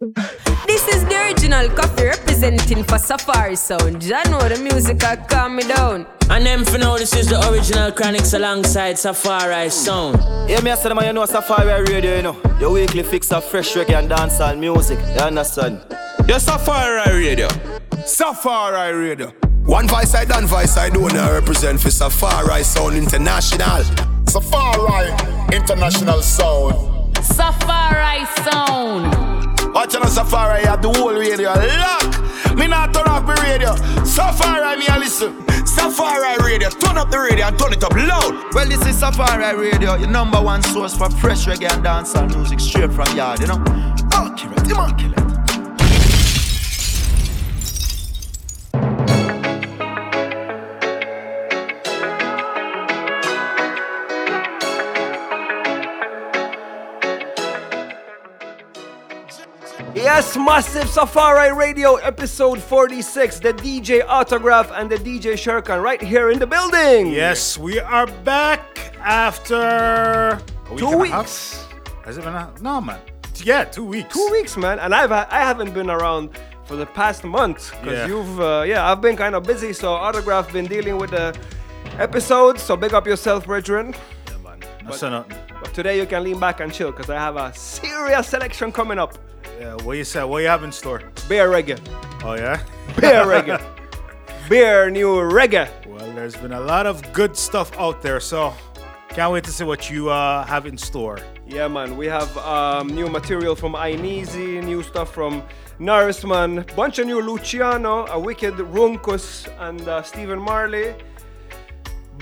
This is the original Koffee representing for Safari Sound. I know the music I calm me down. And them for now, this is the original Chronixx alongside Safari Sound. Yeah, me I said, man, you know Safari Radio, you know. Your weekly fix of fresh reggae and dancehall music. You understand? Your Safari Radio. Safari Radio. One voice I done voice I do now represent for Safari Sound International. Safari International Sound. Safari Sound. Watch on Safari, have the whole radio lock. Me not turn off the radio. Safari, me a listen. Safari Radio, turn up the radio and turn it up loud. Well, this is Safari Radio, your number one source for fresh reggae and dancehall music straight from yard, you know. Accurate, immaculate. Yes, Massive Safari Radio, episode 46. The DJ Autograph and the DJ Sherkan right here in the building. Yes, we are back after a week Two and a weeks. half. Has it been a no man? Yeah, two weeks. Two weeks, man. And I've I haven't been around for the past month because Yeah. you've uh, yeah I've been kind of busy. So Autograph been dealing with the episodes. So big up yourself, brethren. Yeah, man. No say nothing. But today you can lean back and chill because I have a serious selection coming up. Yeah, what you say? What you have in store? Beer reggae, Oh yeah. beer reggae, beer new reggae. Well, there's been a lot of good stuff out there, so can't wait to see what you uh, have in store. Yeah, man. We have um, new material from Aineezy, new stuff from Norrisman, bunch of new Luciano, a wicked Runkus, and uh, Stephen Marley.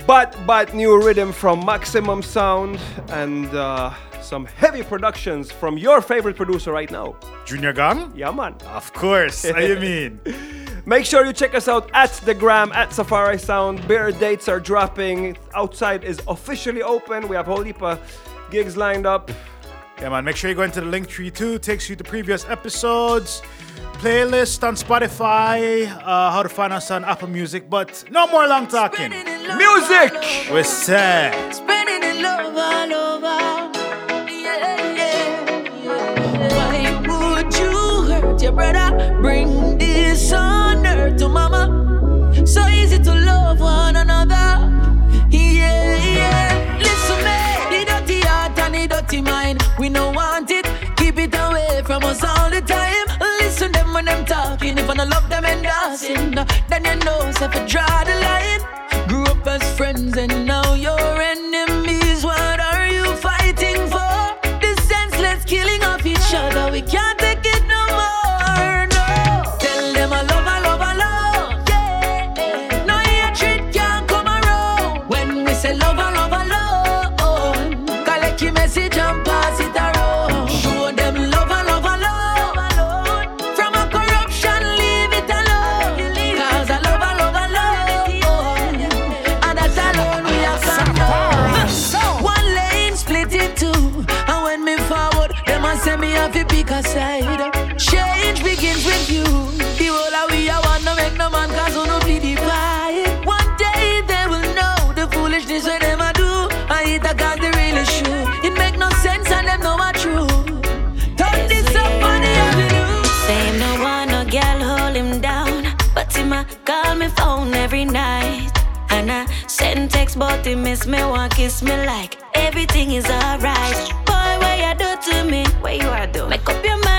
But but new rhythm from Maximum Sound and uh, some heavy productions from your favorite producer right now. Junior Gong? Yeah, man. Of course. How you mean? Make sure you check us out at the gram at Safari Sound. Beer dates are dropping. Outside is officially open. We have a whole heap of gigs lined up. Yeah, man. Make sure you go into the link tree too. Takes you to previous episodes, playlist on Spotify, uh, how to find us on Apple Music. But no more long talking. Music! We're set. Brother? Bring this on earth to mama. So easy to love one another. Yeah, yeah. Listen, man. The dirty heart and the dirty mind. We no want it. Keep it away from us all the time. Listen them when them talking. If I don't love them and dancing, then you know if I draw the line. Grew up as friends and now you're every night. And I send text but he miss me, want kiss me like everything is alright. Boy, what you do to me? What you are doing? Make up your mind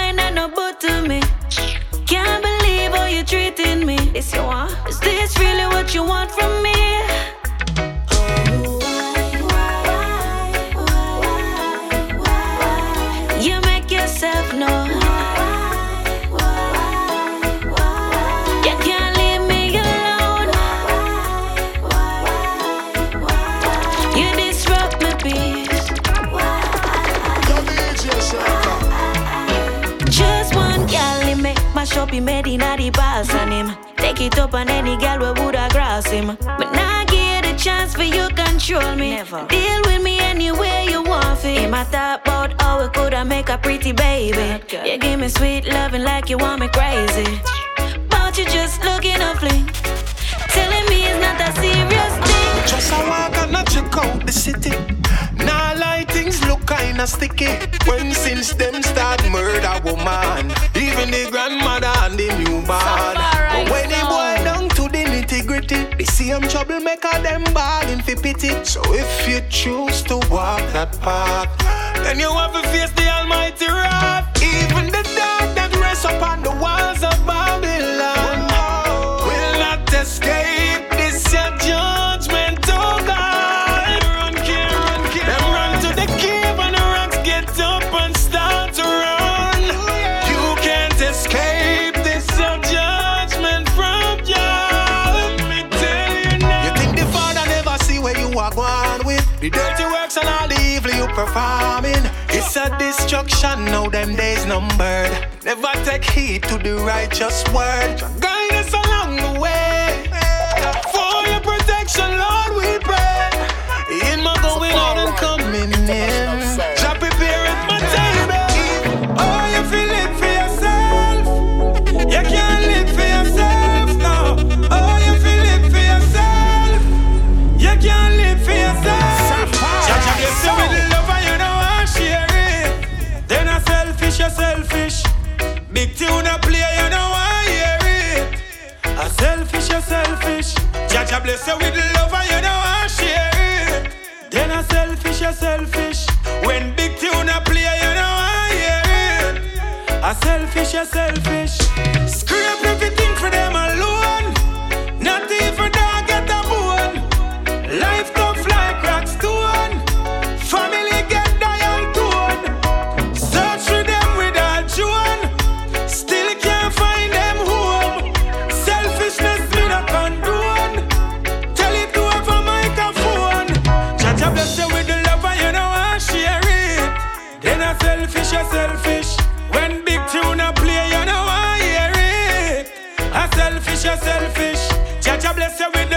my shop, he made in the boss on him. Take it up on any gal we woulda cross him. But now give the chance for you control me. Never. Deal with me any way you want to. In my thought about how we coulda make a pretty baby. girl. You give me sweet loving like you want me crazy. But you just looking a fling. Telling me it's not a serious thing. Just a walk and a check out the city. Lie things look kinda sticky. When since them start murder woman, for the grandmother and the newborn. But when it boil down to the nitty gritty, the same troublemaker them balling for pity. So if you choose to walk that path, then you have to face the Almighty wrath. Even the dark that rests upon the walls of performing? It's a destruction, now them days numbered. Never take heed to the righteous word. Guide us along the way. For your protection, Lord, we pray. In my going out and coming in. Jah bless you with love and you know I share it. Then a selfish, you selfish. When big tune play, you know I hear it. A selfish, you selfish. Scrape everything for them bless you with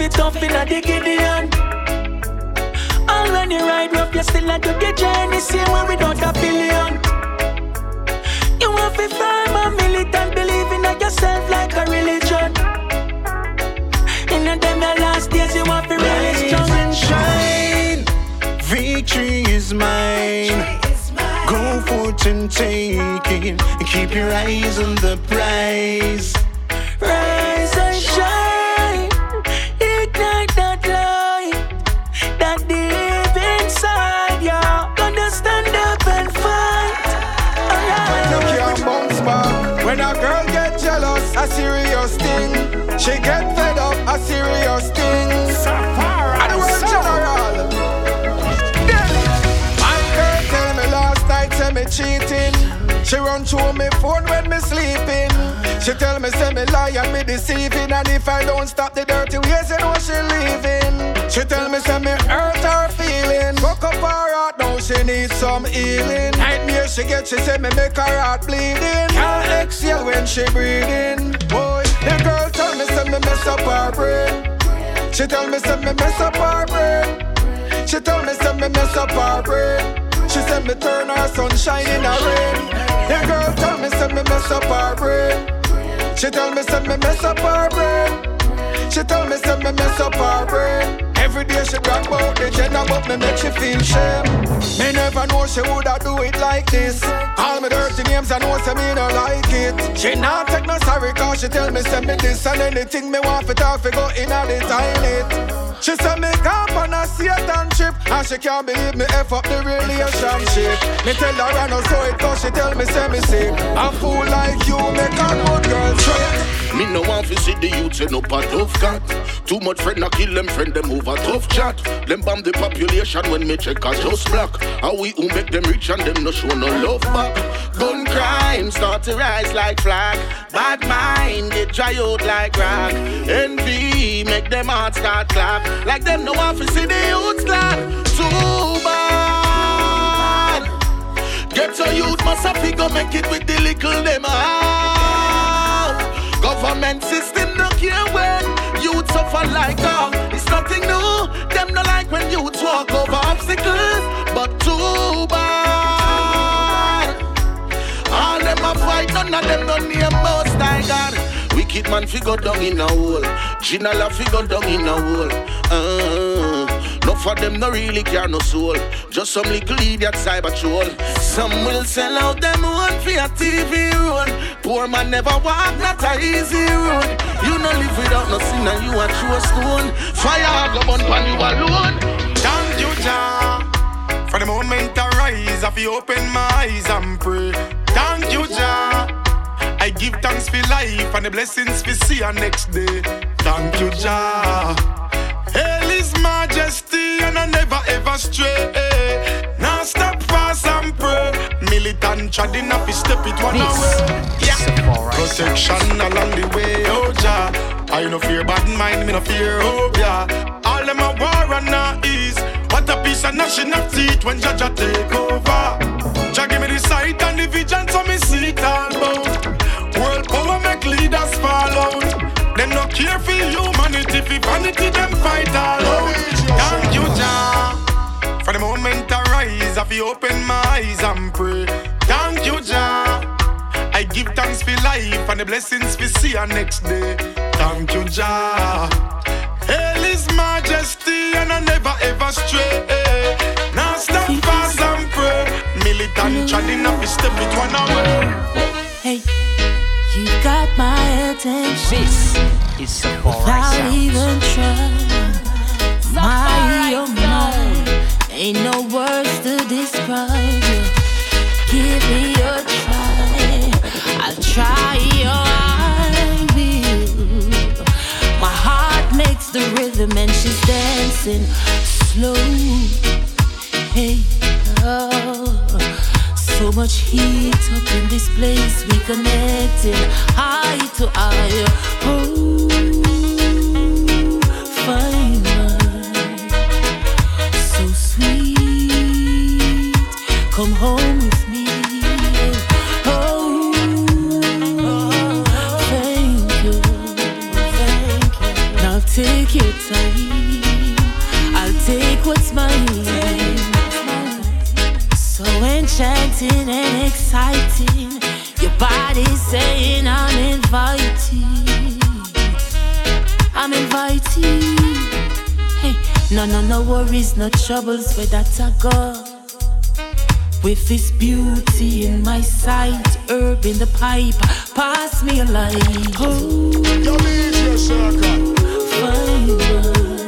have to tough in a Gideon. When you ride rough, you still like to the journey, same way without a billion. You want to firm and militant, believing in yourself like a religion. In the them your last days, you want to really strong and shine. Victory is mine. Go forth and take it. Keep your eyes on the prize. She get fed up. A serious thing. And the word general. My girl tell me last night say me cheating. She run through me phone when me sleeping. She tell me say me lie and me deceiving. And if I don't stop the dirty ways, you know she leaving. She tell me say me hurt her feeling. Fuck up her heart now she needs some healing. Nightmare she get, she say me make her heart bleeding. Can't exhale when she breathing. Boy, the girl tell me say me mess up her brain. She tell me say me mess up her brain. She tell me say me mess up her brain. She said me turn her sunshine in a rain. The girl tell me say me mess up her brain. She tell me say me mess up her brain. She tell me say me mess up her brain. Every day she brag about the gender, but me make she feel shame. Me never know she woulda do it like this. Call me dirty names, I know say me no like it. She not take no sorry, cause she tell me say me this and anything me want for talk fi go in a the toilet. She said me camp on a Satan trip And she can't believe me F up the relationship Me tell her I know so it cause she tell me say me sick A fool like you make a good girl trip me no want to see the youth send up a tough cat. Too much friend, I kill them friend, them over tough chat. Them bomb the population when me check I just black. How we who make them rich and them no show no love back. Gun crime start to rise like flag. Bad mind, it dry out like rock. Envy make them hearts start clap. Like them no want to see the youth clap. Too bad. Get your youth must have figure make it with the little them heart. Government system no care when youth suffer like that. It's nothing new. Them no like when youth walk over obstacles, but too bad. All them a fight, none of them no name most I God. Wicked man figure down in a hole. Ginala figure down in a hole. Uh, no for them no really care no soul. Just some little idiot cyber troll. Some will sell out them one for a TV role. Poor man never walk, not a easy road. You no live without no sin and you a true stone. Fire go burn pan you alone. Thank you, Jah. For the moment I rise, I feel open my eyes and pray. Thank you, Jah. I give thanks for life and the blessings we see our next day. Thank you, Jah. Majesty and I never ever stray. Now stop fast and pray. Militant treading up, step it one away. Yeah. Protection along the way, oh Jah. I no fear bad mind, me no fear, oh yeah. All them a war and not ease. What a piece of of teeth when Jah Jah take over. Jah give me the sight and the vision so me see it all about. World power make leaders fall out. Them no care for humanity, for vanity them fight all out. Thank you, Jah. For the moment I rise, I feel open my eyes and pray. Thank you, Jah. I give thanks for life and the blessings we see our next day. Thank you, Jah. Hail His Majesty and I never ever stray. Now stop fast and pray. Militant treading up, step it one away. Hey, you got my attention. This is Safari Without Sounds. even trying. My, oh my, ain't no words to describe you. Give me a try. I'll try, I will. My heart makes the rhythm and she's dancing slow. Hey, oh, so much heat up in this place. We connecting eye to eye. Oh, fine so sweet. Come home with me. Oh, thank you, thank you. Now take your time. I'll take what's mine. Enchanting and exciting. Your body's saying I'm invited. I'm invited. Hey, no, no, no worries, no troubles where that I go. With this beauty in my sight, herb in the pipe, pass me a light. Oh, Yo, DJ Circle. fine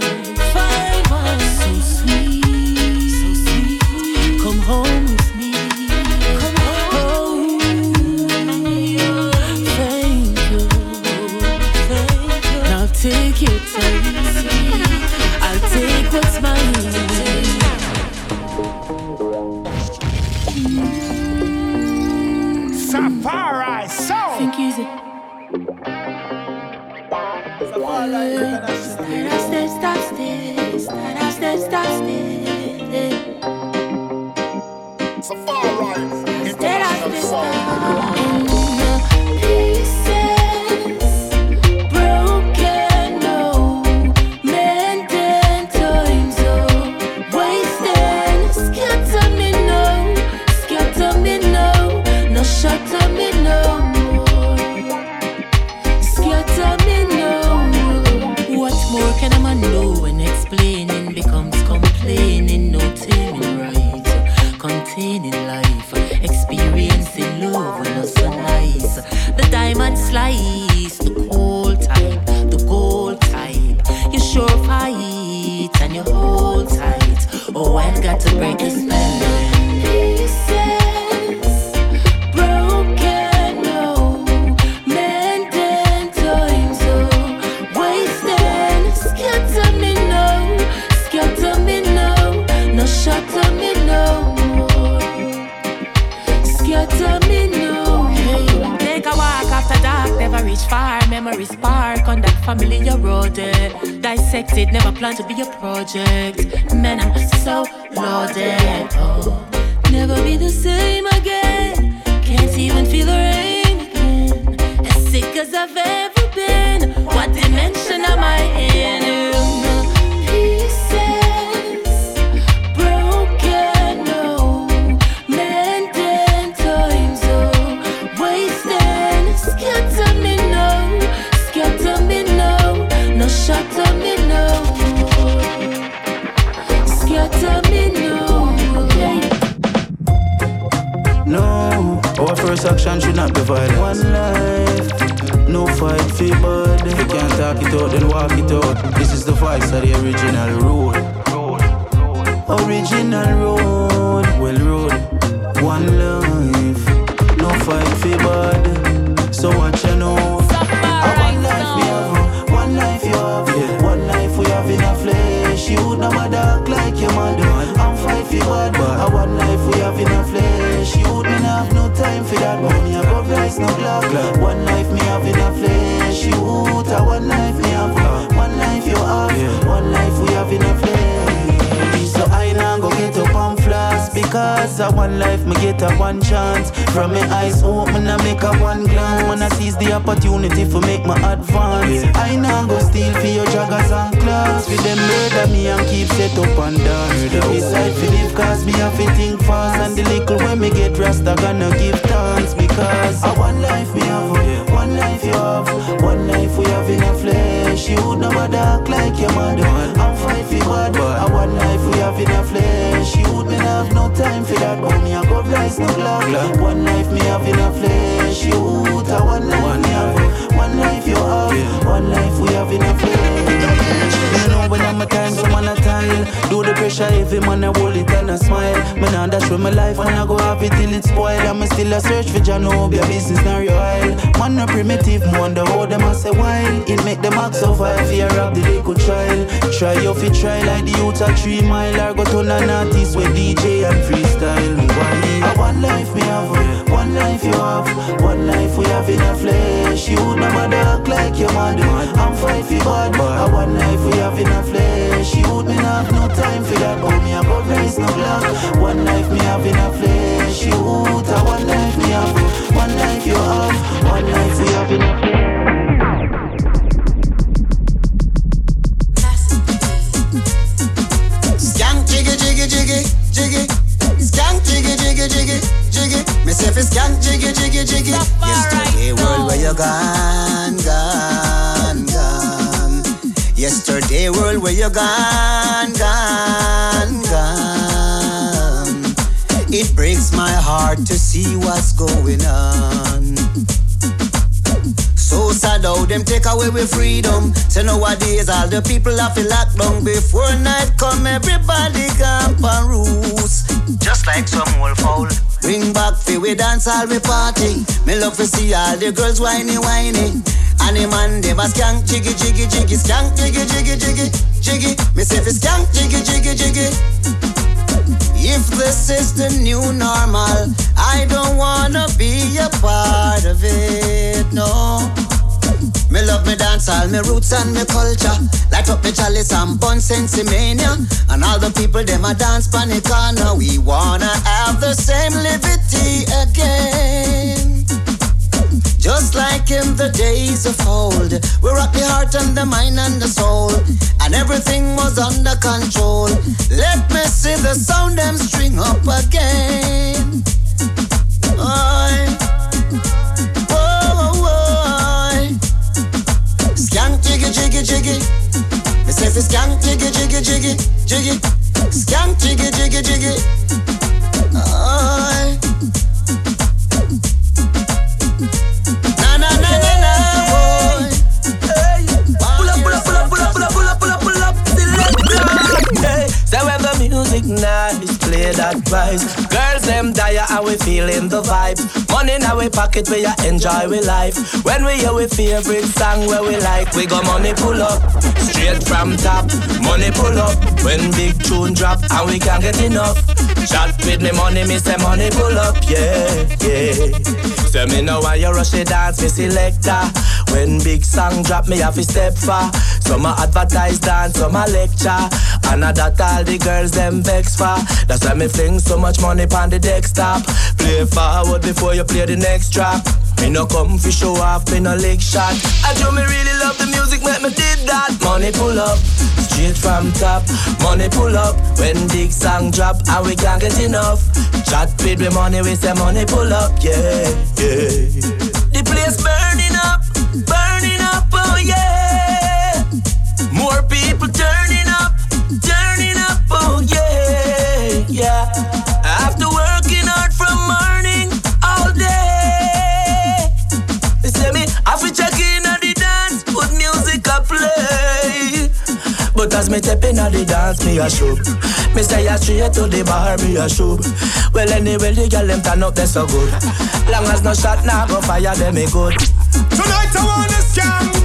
Memory spark on that road. eh. Dissected, never planned to be a project. Man, I'm so loaded. Oh, never be the same again. can't even feel the rain again. As sick as I've ever been. What dimension am I in? Our action should not be violent. One life, no fight for bud. If you can't talk it out, then walk it out. This is the voice of the original road. Original road, well road. One life, no fight for bud. So what you know? A one life we have, one life you have, one life we have in a flesh. You would never dark like your mother. I'm fight for bad, a one life we have in a flesh. You wouldn't have no time for that money. I rice no clock. One life me have in a flesh. You a one life me have, one life you have, one life because a one life me get a one chance. From my eyes open I make a one glance. When I seize the opportunity for make my advance. I now go steal for your joggers and class. For them murder me and keep set up and dance. Decide for live cause me have to think fast. And the little when me get rasta gonna give thanks. Because a one life me have, one life you have, one life we have in a flesh. You would never dark like your mother. I'm fight for bad, a one life we have in a flesh. Me I rise no clock. One life me have in a flesh. You a one life me have, one life you have, one life we have in a flesh. You know when I'm a time, so man a tile. Do the pressure heavy, man I hold it and I smile. Man I dash with my life, man I go have it till it's spoiled. I'm still a search for Janobia, business not real. Man no primitive, me wonder how them a say wild. It make them act so fire, fear of the little child. Try your fit, try like the youth a three mile. Or go to an artist with DJ and freestyle. Why? One life me have, one life you have, one life we have in a flesh. You never dark like your mother. I'm fight for bad, a one life we have in a flesh. You would me have no time for that, but me about race no block. One life me have in a flesh. You one life me have, one life you have, one life we have in a flesh. Me say fi skank jiggy jiggy jiggy. Yesterday world where you gone gone gone. Yesterday world where you gone gone gone. It breaks my heart to see what's going on. So sad how them take away with freedom. So nowadays all the people have to lock down before night come. Everybody camp and roost, just like some old foul. Bring back fi we dance all we party. Me love to see all the girls whiny whiny. And the man them a skank jiggy jiggy jiggy skank jiggy jiggy jiggy jiggy. Me say fi skank jiggy jiggy jiggy. If this is the new normal, I don't wanna be a part of it, no. Love me dance, all me roots and me culture. Light up me chalice and bun sensimania. And all the people them a dance panic corner. We wanna have the same liberty again. Just like in the days of old, we rock the heart and the mind and the soul, and everything was under control. Let me see the sound them string up again. Oi. Jiggy jiggy jiggy. Me say fi skank jiggy jiggy jiggy jiggy. Skank jiggy jiggy jiggy. Oi. Na na na na na boy. Pull up, pull up, pull up, pull up, pull up, pull up, pull up, pull up, selector. Hey, say when the music nice, that price. Girls them dire and we feeling the vibe. Money in our pocket, we a enjoy we life. When we hear we favorite song where we like, we got money pull up, straight from top. Money pull up when big tune drop and we can't get enough. Chat with me money, me say money pull up, yeah, yeah. Say me know why you rush it dance, me selector. When big song drop, me have to step far. Some a advertise dance, some a lecture. And I that all the girls them vex for. That's why me fling so much money on the desktop. Play forward before you play the next track. Me no come for show off, me no lick shot. I do me really love the music, make me did that. Money pull up, straight from top. Money pull up, when big song drop, and we can't get enough. Chat feed with money, we say money pull up, yeah, yeah. The place burning up, burning up, oh yeah. More people as me step in the dance, me a show. Me say a straight to the bar, me a show. Well anyway, the girl them turn up, they so good. Long as no shot, nah go fire, them me good. Tonight I wanna skank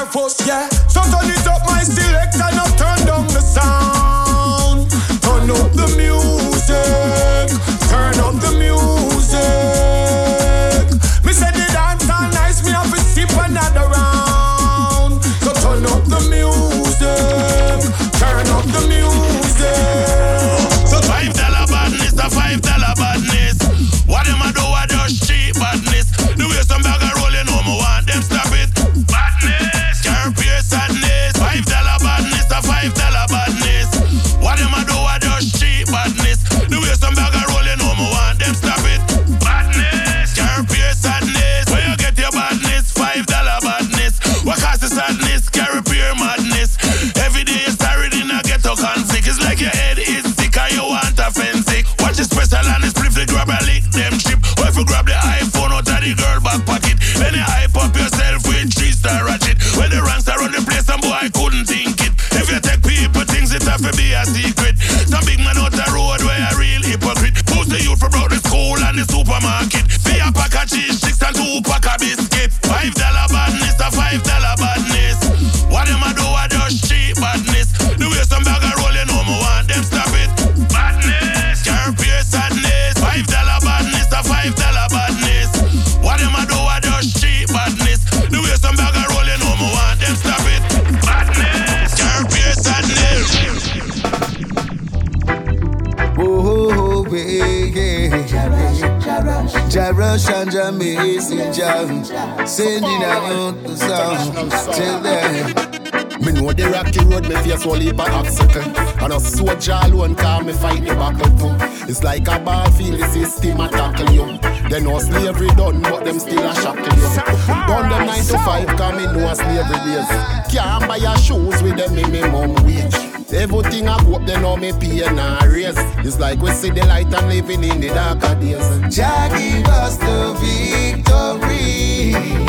or fuss. Yeah. Sending out the sound Tell them Me know the rocky road, me face all heap of obstacle And a soldier alone call me fight the battle too. It's like a ball field, the system a tackle you. They know slavery done, but them still a shackle you. Burn them 9 to 5, cause me know slavery days. Can't buy your shoes with them minimum wage. Everything I go up, they know me pay and I raise. It's like we see the light and living in the darker days. Jah give us the victory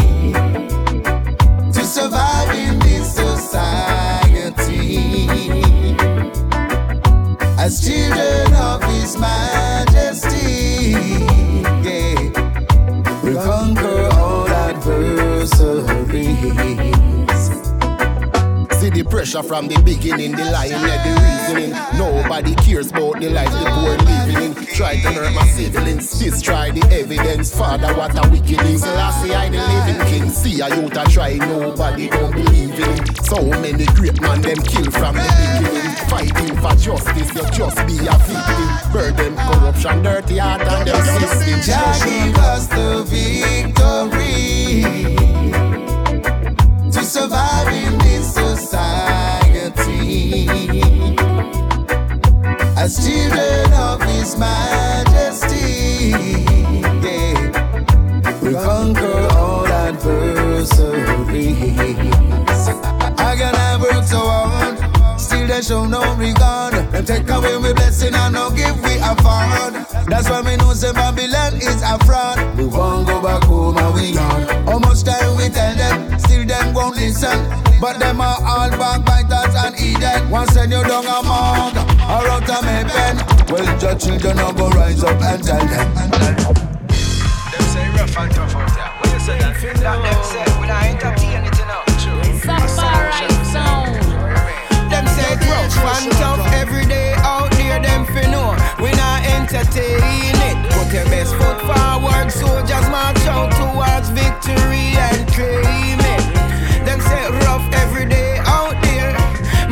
pressure from the beginning, the lying and the reasoning. Nobody cares about the life the poor living in. Try to hurt my siblings, destroy the evidence. Father, what a wicked thing. Last see I the living king. See a youth a try, nobody don't believe in. So many great man them kill from the beginning. Fighting for justice, you just be a victim. Burden, corruption, dirty heart and them system. Jah give us the victory to survive in this society as children of His Majesty. Yeah. We conquer all adversaries. Again, I work so hard, still they show no regard. Them take away we blessing and no give we a fraud. That's why we know say Babylon is a fraud. We won't go back home and we gone. How much time we tell them, still them won't listen. But them are all backbiters and Eden. One send you down a mug or out a me pen. Well, your children will go rise up and tell them. Them say rough and tough out there. What you say that? That them say we not entertain it, you know. Them say it rough and tough every day out there. Them fi know we not entertain it. Put your best foot forward, soldiers march out towards victory and claim it. Rough every day out there,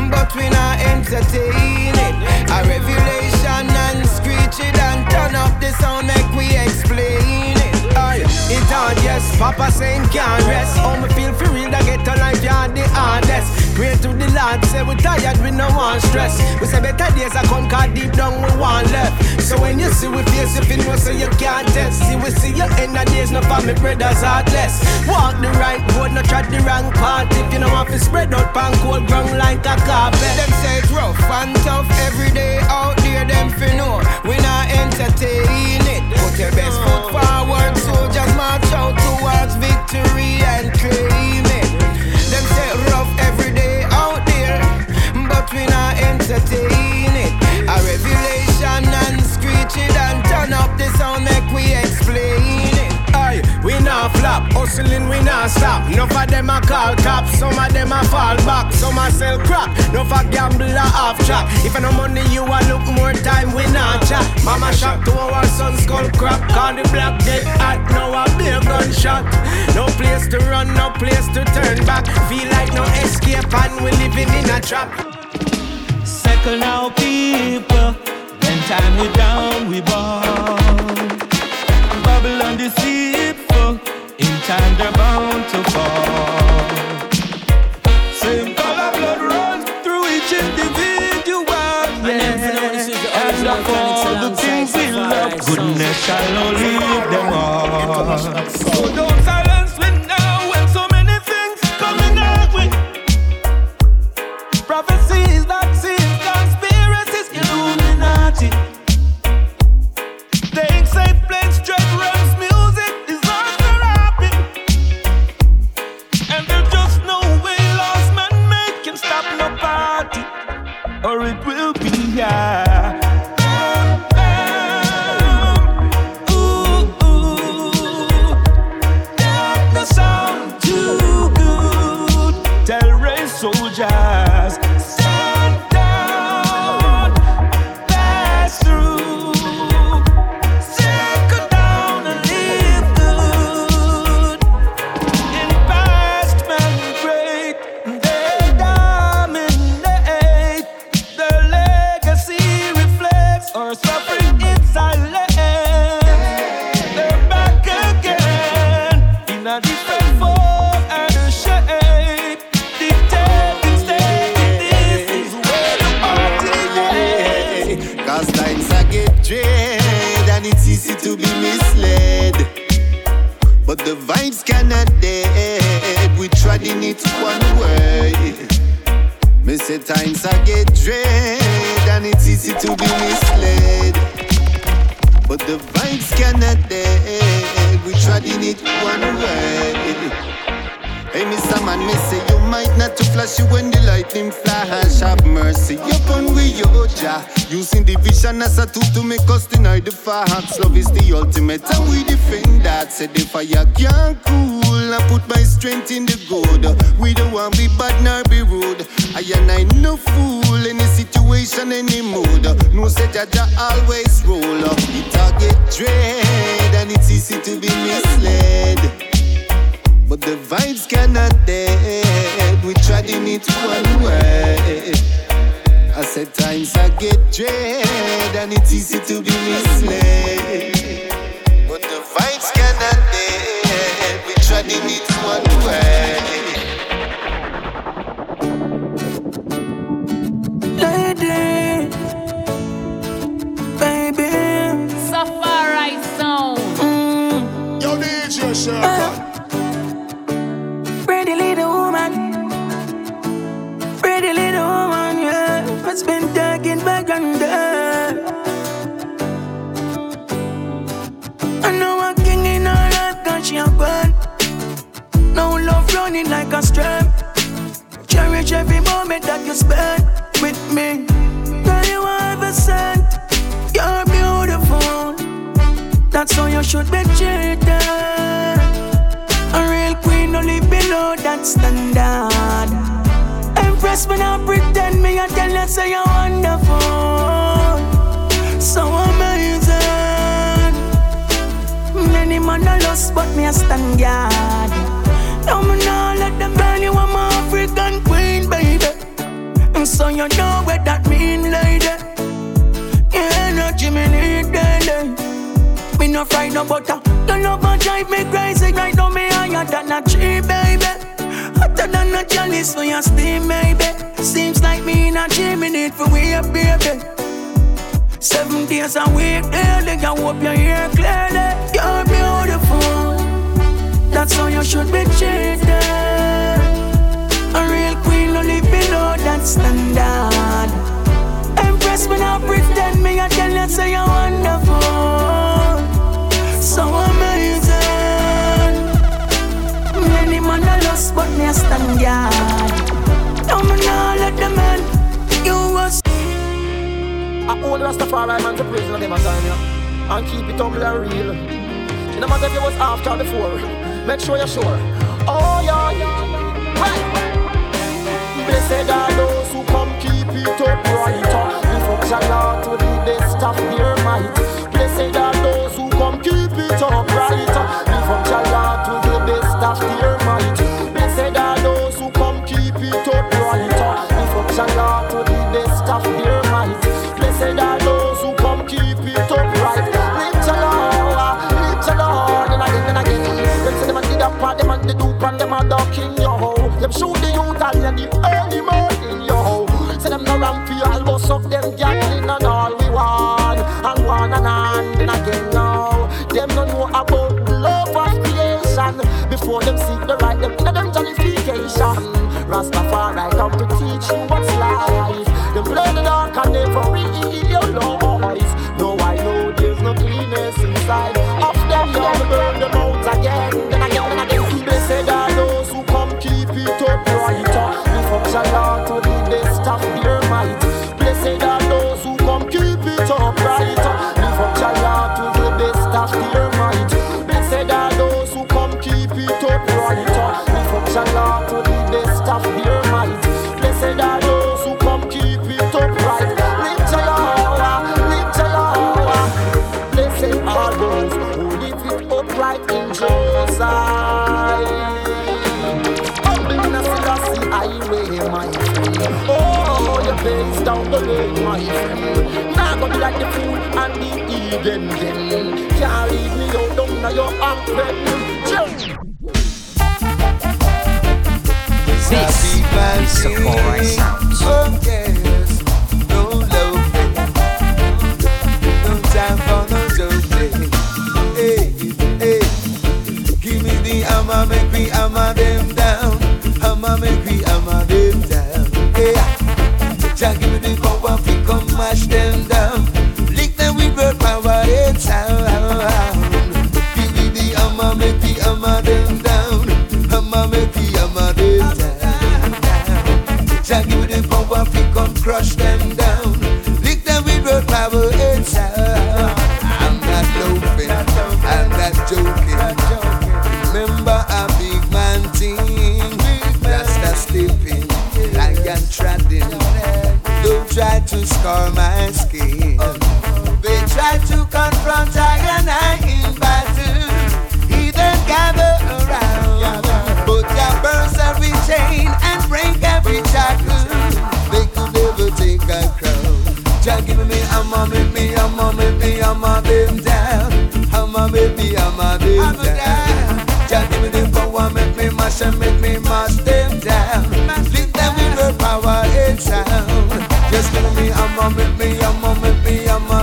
but we not entertain it. A revelation and screech it and turn up the sound, make we explain it. Aye, it hard, yes. Papa saying can't rest. Oh, me feel for real, that get a life, yeah, the hardest. Pray to Lord, say we tired, we no want stress. We say better days are come, cause deep down we want left. So when you see we face, if you know, so you can't test. See, we see you end of days, no me brothers heartless. Walk the right road, no tread the wrong path. If you know want to spread out pan cold ground like a carpet. Them say it's rough and tough every day out there, them fi know. We not entertain it. Put your best foot forward, soldiers march out towards victory and claim it. Entertain it. A revelation and screech it and turn up the sound, make we explain it. Aye, we not flop, hustling we not stop. Enough of them a call cops, some of them a fall back, some a sell crack. Enough a gambler off track. If I no money, you a look more time we not chat. Mama shot to our son skull crack, call the black get hot. Now a big gunshot. No place to run, no place to turn back. Feel like no escape and we living in a trap. Second now, people. When time we down, we ball. Babylon deceitful. In time, they're bound to fall. Same color blood runs through each individual. Yeah. And of all the things we love, goodness shall only leave them all. So time, yeah. And keep it humble and real. You know matter if you was after or before. Make sure you're sure. Oh yeah, yeah. Right. Blessed are those who come keep it up right. Lift up your to the best of their might. Blessed are those who come keep it up right. Lift up your to the best of their ducking yo. Them shoot the youth and the early morning yo. Say them no ramp for all, bust up them gatling and all we want, and one and on again now. Them no know about the love of creation before them seek the right, them inna them jollification. Rastafari come to teach you Eden then. Can't leave me out down now your ankle. Jump. This is Safari Sounds. Oh, yes. The them down. Them. Hey. Just give me the power, we come mash them down. Crush them down. Lick them with bird power, out. I'm not loafing, I'm not joking. Remember a big man thing, just a stepping, lion treading. Don't try to scar my skin. They try to confront I and I in battle. He then gather around, ya burst every chain and break every shackle. Jah give me hammer, make me hammer, make me hammer them down. Hammer, make me hammer them down. Jah give me the power, make me mash and make me mash them down. Lift them with her power and sound. Just give me hammer, make me hammer, make me hammer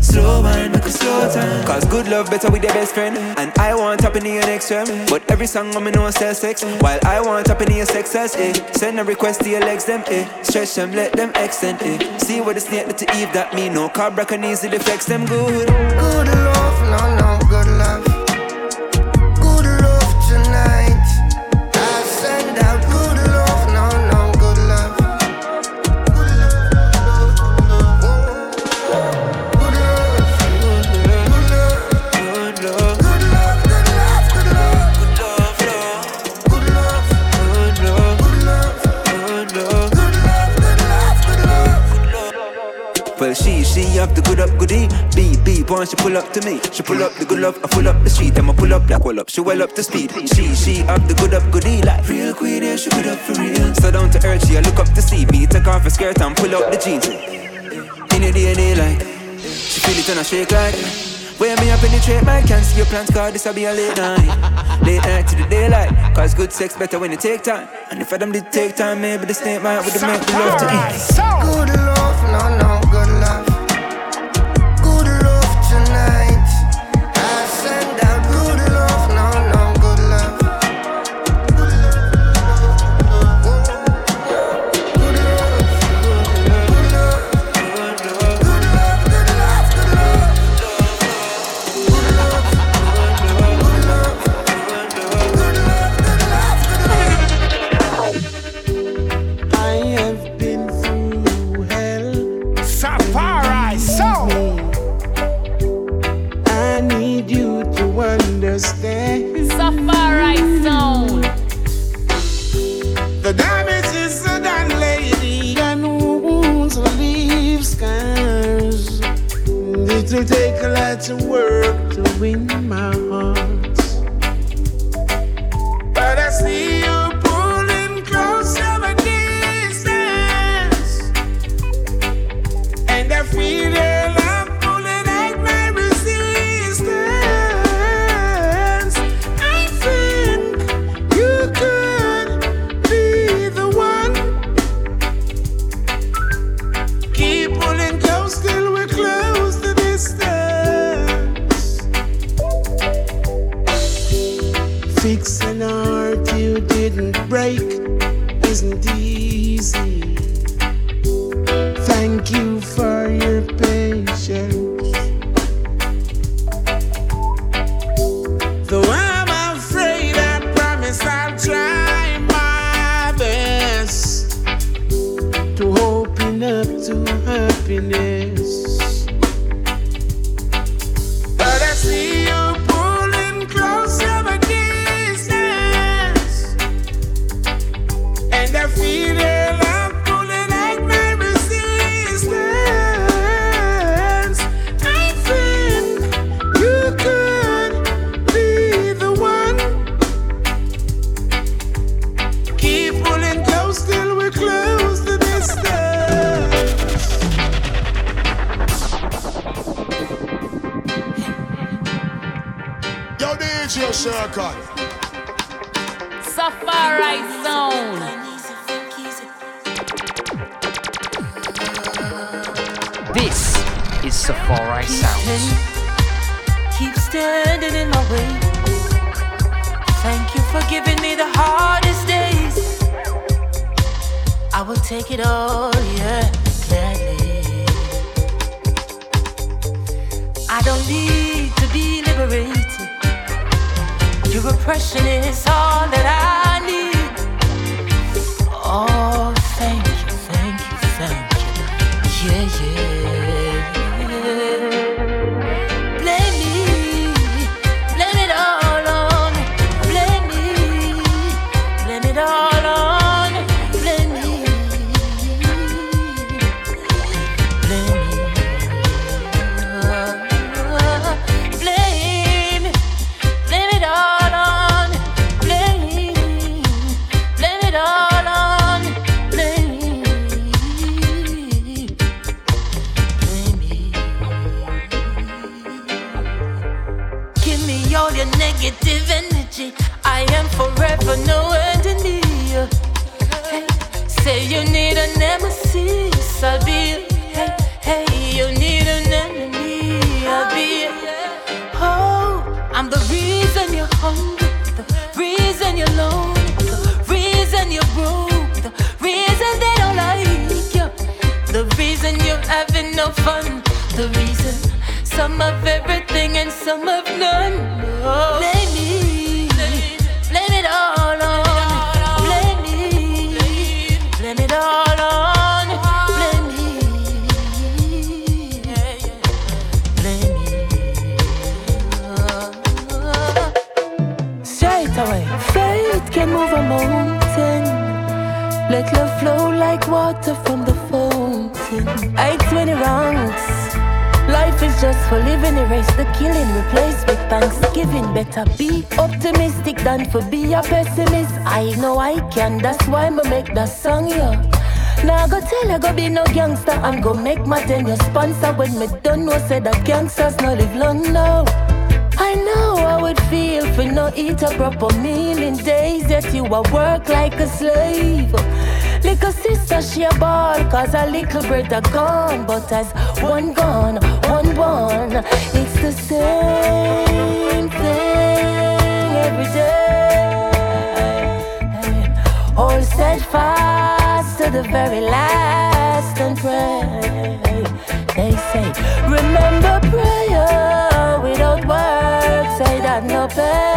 Slow wine, make a slow time. Cause good love better with your best friend. And I want up in your next term. But every song I'm know sell sex. While I want up in your as eh. Send a request to your legs, them eh. Stretch them, let them extend eh. See what the snake to Eve that me no. Cobra can easily flex them good. Good love, no, no, good up goodie. B, B, once she pull up to me. She pull up the good love, I pull up the street. I'ma pull up like well up, she well up to speed. She, she up the good up goodie. Like real queen, yeah, she good up for real. So down to earth, she a look up to see me. Take off her skirt and pull up the jeans. In the DNA, like she feel it and I shake like. Where me I penetrate my can't see your plans, cause this will be a late night. Late night to the daylight, cause good sex better when it take time. And if I them did take time, maybe the snake might with the make the love to eat. Good love, no, no, good love. Circle. Safari Zone. This is Safari Sounds. Keep standing in my way. Thank you for giving me the hardest days. I will take it all, yeah, gladly. I don't need to be liberated. Your oppression is all that I need. Oh, some have everything and some have none. Oh. Blame me, blame it all on, blame me, blame it all on, blame me, blame me. Straight away, faith can move a mountain. Let love flow like water from the fountain. Eight many ranks. Life is just for living, erase the killing, replace with thanksgiving. Better be optimistic than for be a pessimist. I know I can, that's why I'ma make that song, yeah. Now I go tell I go be no gangster and go make my ten your sponsor when me done know say that gangsters no live long now. I know I would feel for no eat a proper meal in days that you a work like a slave. Little sister, she a ball, cause a little brother gone. But as one gone, one born, it's the same thing every day. All Hold steadfast to the very last and pray. They say, remember prayer without works, say that no pain,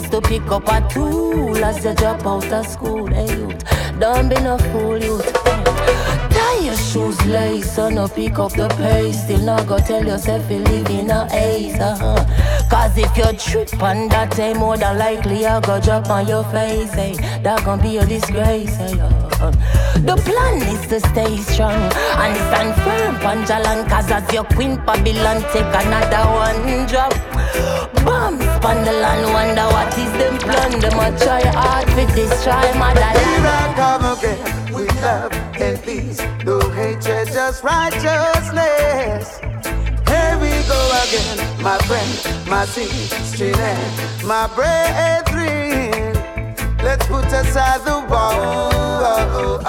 is to pick up a tool as you drop out of school. Hey youth, don't be no fool, youth. Tie your shoes lace, so no pick up the pace. Still not go tell yourself you live in a haze, uh-huh. Cause if you trip on that, eh, more than likely I go drop on your face, eh. That gon' be a disgrace, eh, uh. The plan is to stay strong and stand firm, Panjalan. Cause as your queen Babylon take another one drop. Bombs on the wonder what is them plan. Them a try hard to destroy motherland. Here I come again with love and peace. No hatred, just righteousness. Here we go again, my friend, my sister, my brethren. Let's put aside the war,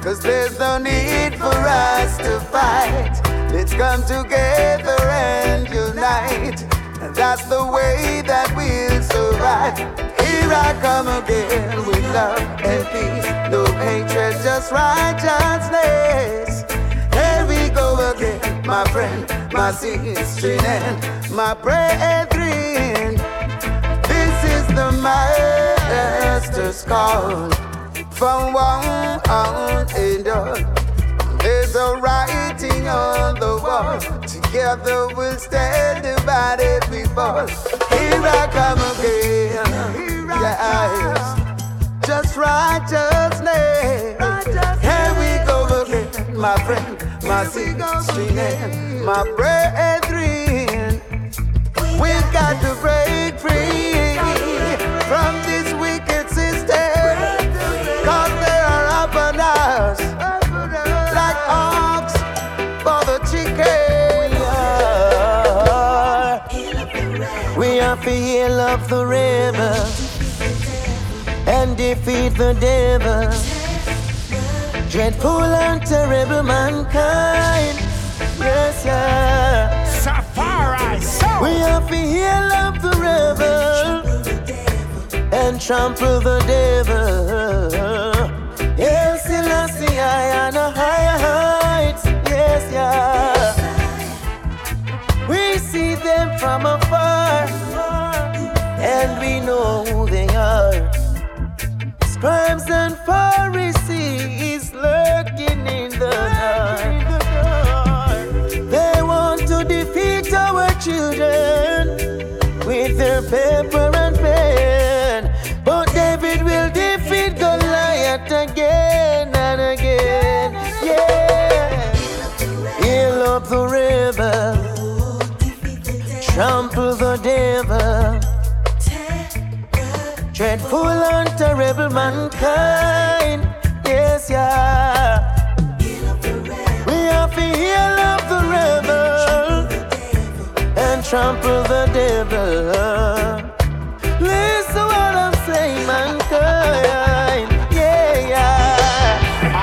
cause there's no need for us to fight. Let's come together and unite, and that's the way that we'll survive. Here I come again with love and peace, no hatred, just righteousness. Here we go again, my friend, my sister, and my brethren. This is the master's call from one and all. There's a writing on the wall. Together we'll stand divided we fall. Here I come again. Yes. Just righteousness. Here we go again, my friend, my sister, my brethren. We've got to break free from up the river and defeat the devil. Dreadful and terrible mankind. Yes, yeah. Safari, We have to heal up the rebel and trample the devil. Yes, Selassie, I on a higher heights. Yes, yeah. We see them from afar, Scribes and Pharisees lurking in the dark. They want to defeat our children with their paper Dreadful and terrible mankind. Yes, yeah. We have to heal up the rebel and trample the devil. Listen what I'm saying, mankind. Yeah, yeah.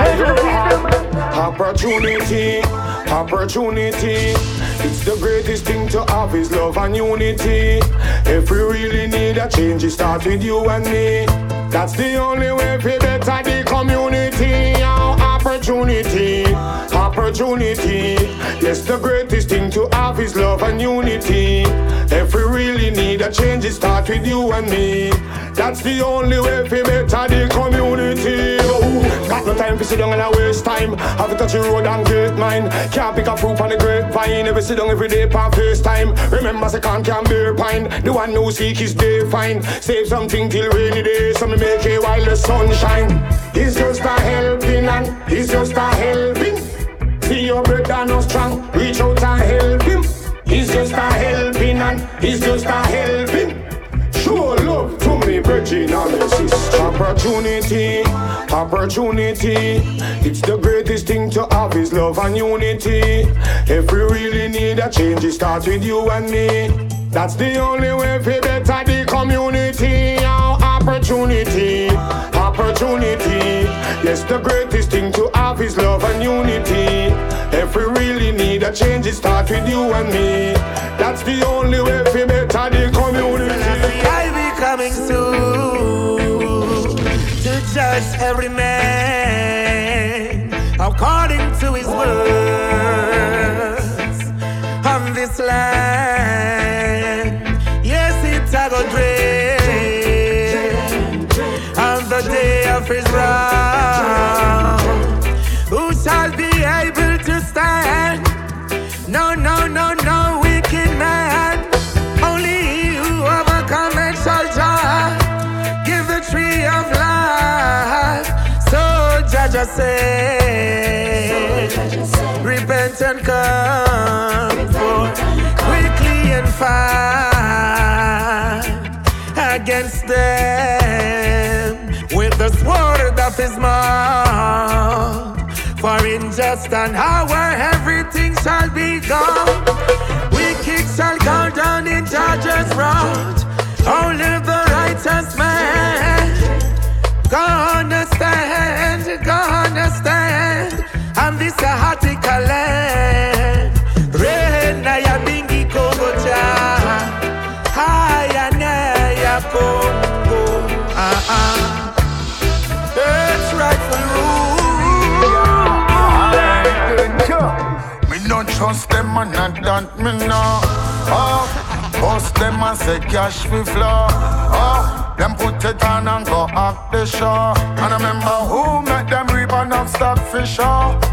Opportunity, opportunity. It's the greatest thing to have is love and unity. If we really need a change, it starts with you and me. That's the only way for better the community. Opportunity, opportunity. Yes, the greatest thing to have is love and unity. If we really need a change, it starts with you and me. That's the only way for better the community. Oh, got no time for sit down and I waste time. Have to touch the road and get mine. Can't pick a fruit on the grapevine. Never sit down every day for first time. Remember, can't can bear pine. The one who seek his day fine. Save something till rainy day, so me make it while the sun shine. It's just a helping and it's just a helping. See your brother no strong, reach out and help him. He's just a helping and he's just a helping. Show love to me, virgin and sister. Opportunity, opportunity. It's the greatest thing to have is love and unity. If we really need a change, it starts with you and me. That's the only way for better the community. Our opportunity, opportunity. Yes, the greatest thing to have is love and unity. If we really need a change, it starts with you and me. That's the only way for better the community. I be coming soon to judge every man according to his words and come quickly and fight against them with the sword of his mouth. For in just an hour everything shall be gone. Wicked shall go down in judge's road. Only the righteous man gonna stand, gonna stand. And this a Hatika land. Rena ya bingi Kongoja. Haya ya Congo. Ah ah. It's rightful Me not trust them and not that me know. Oh, bust them and say cash we flow. Oh, them put it on and go act the show. And I remember who make them and have stock for sure.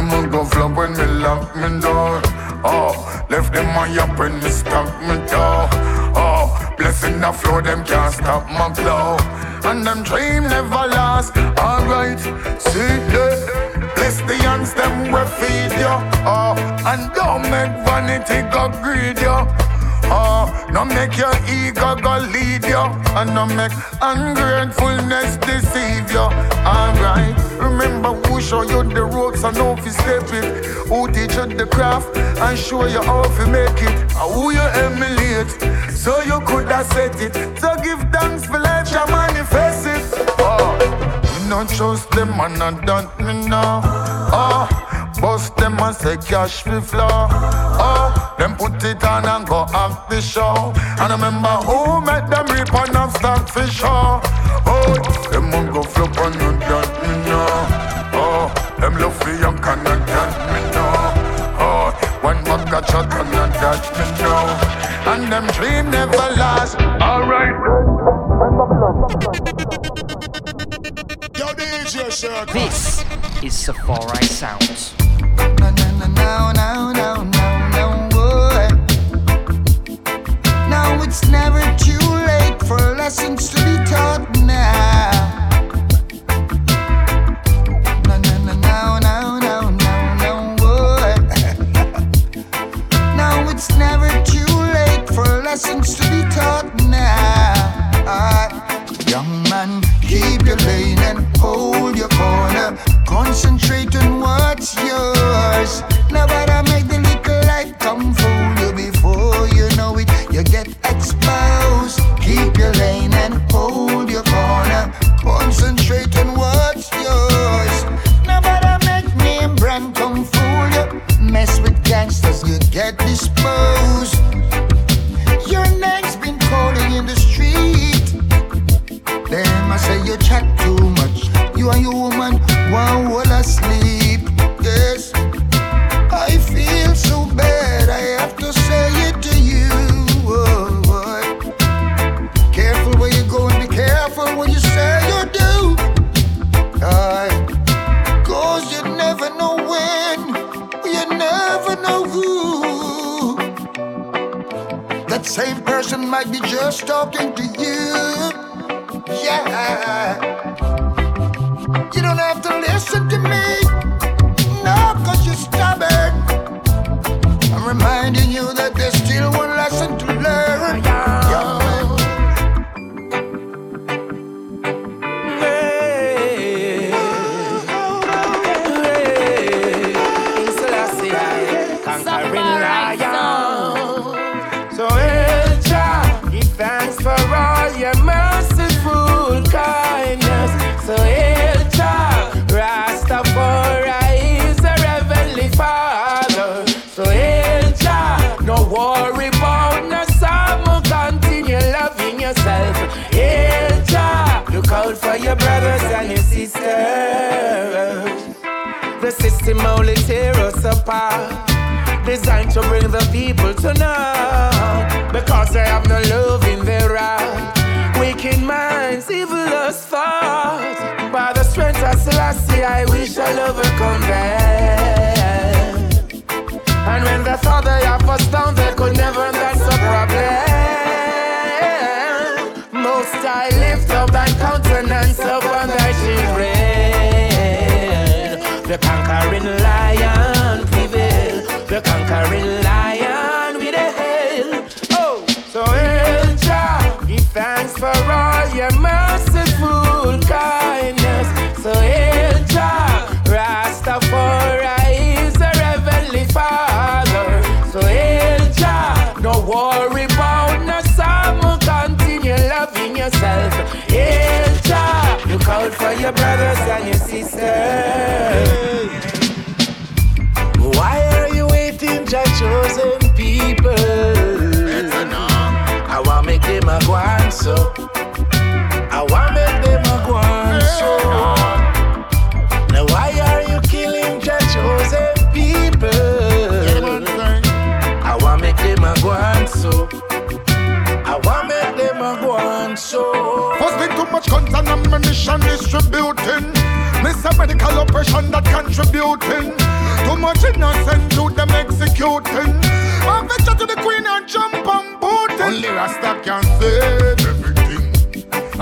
Them will go flop when me lock me door. Oh, left them on up when me stop me door. Oh, blessing the flow, them can't stop my flow. And them dream never last. Alright, see yeah. Bless the hands them we feed you. Oh, and don't make vanity go greed you. Oh, no make your ego go lead you. And no make ungratefulness deceive you. Alright, remember who show you the ropes and how to step it. Who teach you the craft and show you how to make it. And who you emulate, so you could have set it. So give thanks for life, you manifest it. Oh, not trust them and not done me now. Oh, bust them and say cash we flow. Oh, them put it on and go act the show. And remember who make them rip on and stock for sure. Oh, them won't go flop on you that me know. Oh, them love for young can not that me know. Oh, one bag of shot and not that me know. And them dream never last. Alright. This is Safari Sounds. Now, it's never too late for lessons to be taught now. Now, system only tear us apart. Designed to bring the people to naught. Because they have no love in their heart. Wicked minds, evilest thoughts. By the strength of Selassie, I wish I'll overcome them. And when they thought they have us down, they could never, that's a problem. Conquering lion prevail. The conquering lion with a hail. Oh, so El Jah, give thanks for all your merciful kindness. So El Jah, Rastafari is a heavenly Father. So El Jah, no worry about no sorrow, continue loving yourself. El Jah, look out for your brothers and your sisters. Jah chosen people? I want make them a go on so. I want make them a go on so. Now why are you killing Jah chosen people? I want make them a go on so. I want make them a go on so. Posting too much guns and ammunition distributing. Miss a medical oppression that contributing. Too much innocent youth them executing. I venture to the queen and jump and boot Only Rasta can save everything.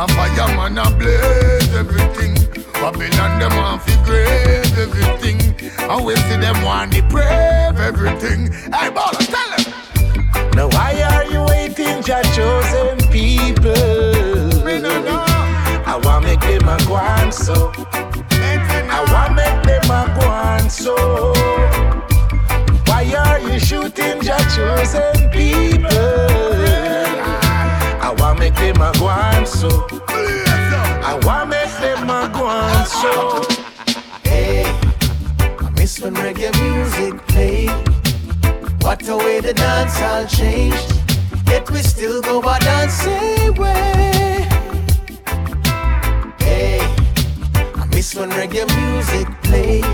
A fireman a blaze everything. Babylon them want fi grave everything. And we see them want deprave everything. Hey, baller, tell them. When reggae music played. What a way the dance all changed. Yet we still go our dancing way. Hey, I miss when reggae music played.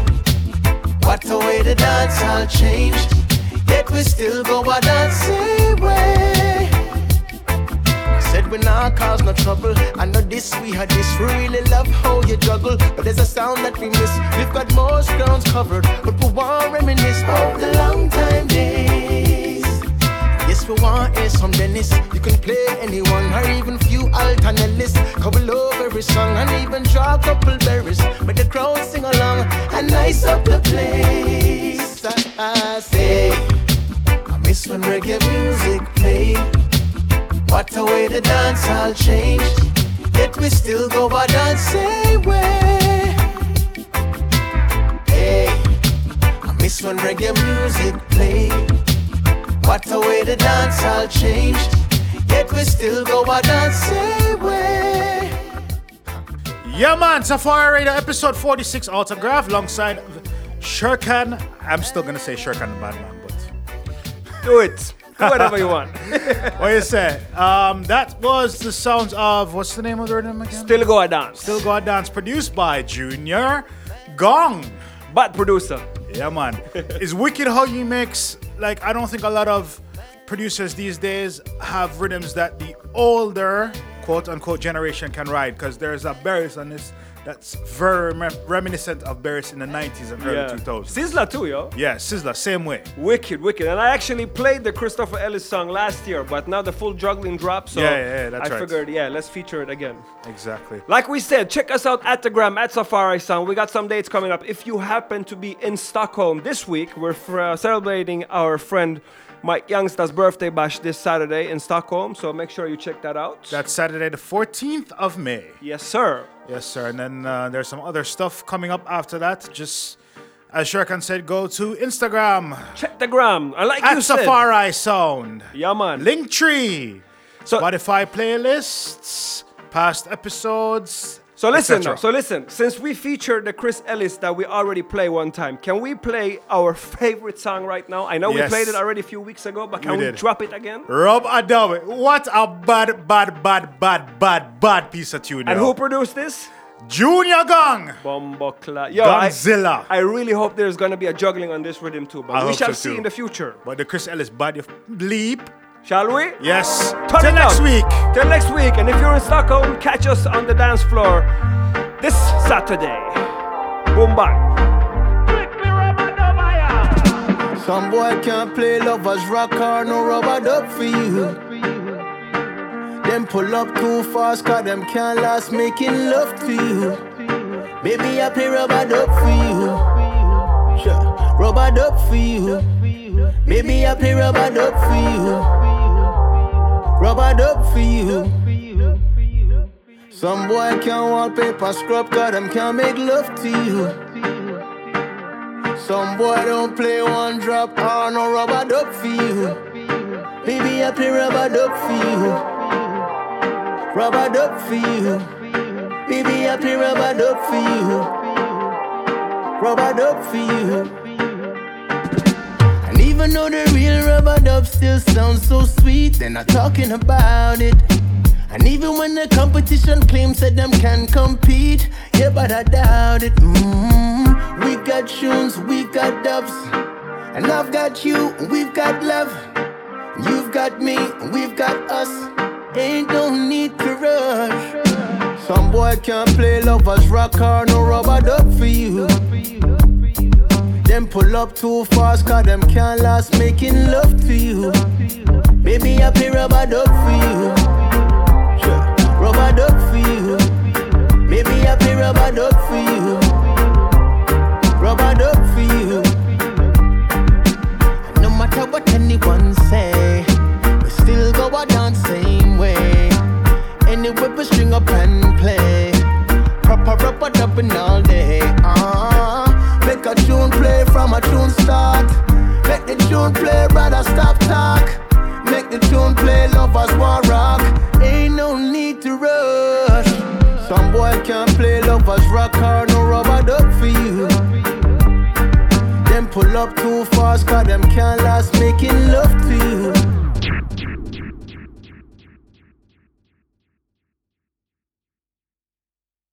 What a way the dance all changed. Yet we still go our dancing way. Said we not cause no trouble. I know this, we had this. We really love how you juggle. But there's a sound that we miss. We've got most grounds covered. But we want reminisce of the long time days. Yes, we want is some Dennis. You can play anyone or even few alternate lists. Couple over every song and even draw a couple berries. But the crowd sing along and nice up the place. I, I say, I miss when reggae music played. What a way the dance all changed. Yet we still go our same way. Hey, I miss when reggae music played. What a way the dance all changed. Yet we still go our same way. Yeah, man. Safari Radio episode 46 autograph alongside Shurkan. I'm still gonna say Shurkan the bad man, but do it. Whatever you want. what you say? Um, that was the sounds of what's the name of the rhythm again? Still Go a Dance. Still Go a Dance, produced by Junior Gong. Bad producer. Yeah, man. it's wicked how you mix. Like, I don't think a lot of producers these days have rhythms that the older quote unquote generation can ride because there's a Beres on this that's very rem- reminiscent of Beres in the 90s and early Yeah. 2000s. Sizzla too, yo. Yeah, Sizzla, same way. Wicked, wicked. And I actually played the Christopher Ellis song last year, but now the full juggling drop, so Yeah, yeah, yeah, I right. figured, yeah, let's feature it again. Exactly. Like we said, check us out at the gram at Safari Sound. We got some dates coming up. If you happen to be in Stockholm this week, we're f- uh, celebrating our friend Mike Youngster's birthday bash this Saturday in Stockholm, so make sure you check that out. That's Saturday, the 14th of May. Yes, sir. Yes, sir. And then uh, there's some other stuff coming up after that. Just as Shurkan said, go to Instagram. Check the gram. I like at you said. Safari Sound. Yeah, man. Linktree. Spotify playlists, past episodes. So listen. So listen. Since we featured the Chris Ellis that we already play one time, can we play our favorite song right now? I know we played it already a few weeks ago, but can We we, drop it again? Rob Adobe. What a bad, bad, bad, bad, bad, bad piece of tune. And who produced this? Junior Gong. Bombo Cla- Yo, I- Godzilla. I, really hope there's gonna be a juggling on this rhythm too, but I we shall so see too. in the future. But the Chris Ellis body of bleep. Shall we? Yes. Turn Till next up. week. Till next week. And if you're in Stockholm, catch us on the dance floor this Saturday. Boom bang. Some boy can't play lovers rock or no rubber duck for you. Them pull up too fast, cause them can't last making love to you. Baby, I play rubber duck for you. Sure. Rubber duck for you. Baby, I play rubber duck for you. Rubber duck for you. Some boy can't wallpaper scrub, cause them can't make love to you. Some boy don't play one drop or no rubber duck for you. Baby, I play rubber duck for you. Rubber duck for you. Baby, I play rubber duck for you. Rubber duck for you. Even though the real rubber dub still sounds so sweet, they're not talking about it. And even when the competition claims that them can compete, yeah, but I doubt it. mm We got tunes, we got dubs, and I've got you, we've got love. You've got me, we've got us. Ain't no need to rush. Some boy can't play lovers rock or no rubber duck for you. Them pull up too fast, cause them can't last making love to you. Baby, I play rubber duck for you. Sure. Rubber duck for you. Baby, I play rubber duck for you. Rubber duck for you. No matter what anyone say, we still go out dance same way. Anyway, we string up and play. Proper rubber dubbing all day. Start. Make the tune play, brother, stop talk. Make the tune play, lovers want rock. Ain't no need to rush. Some boy can't play lovers rock or no rubber duck for you. Them pull up too fast, cause them can't last making love to you.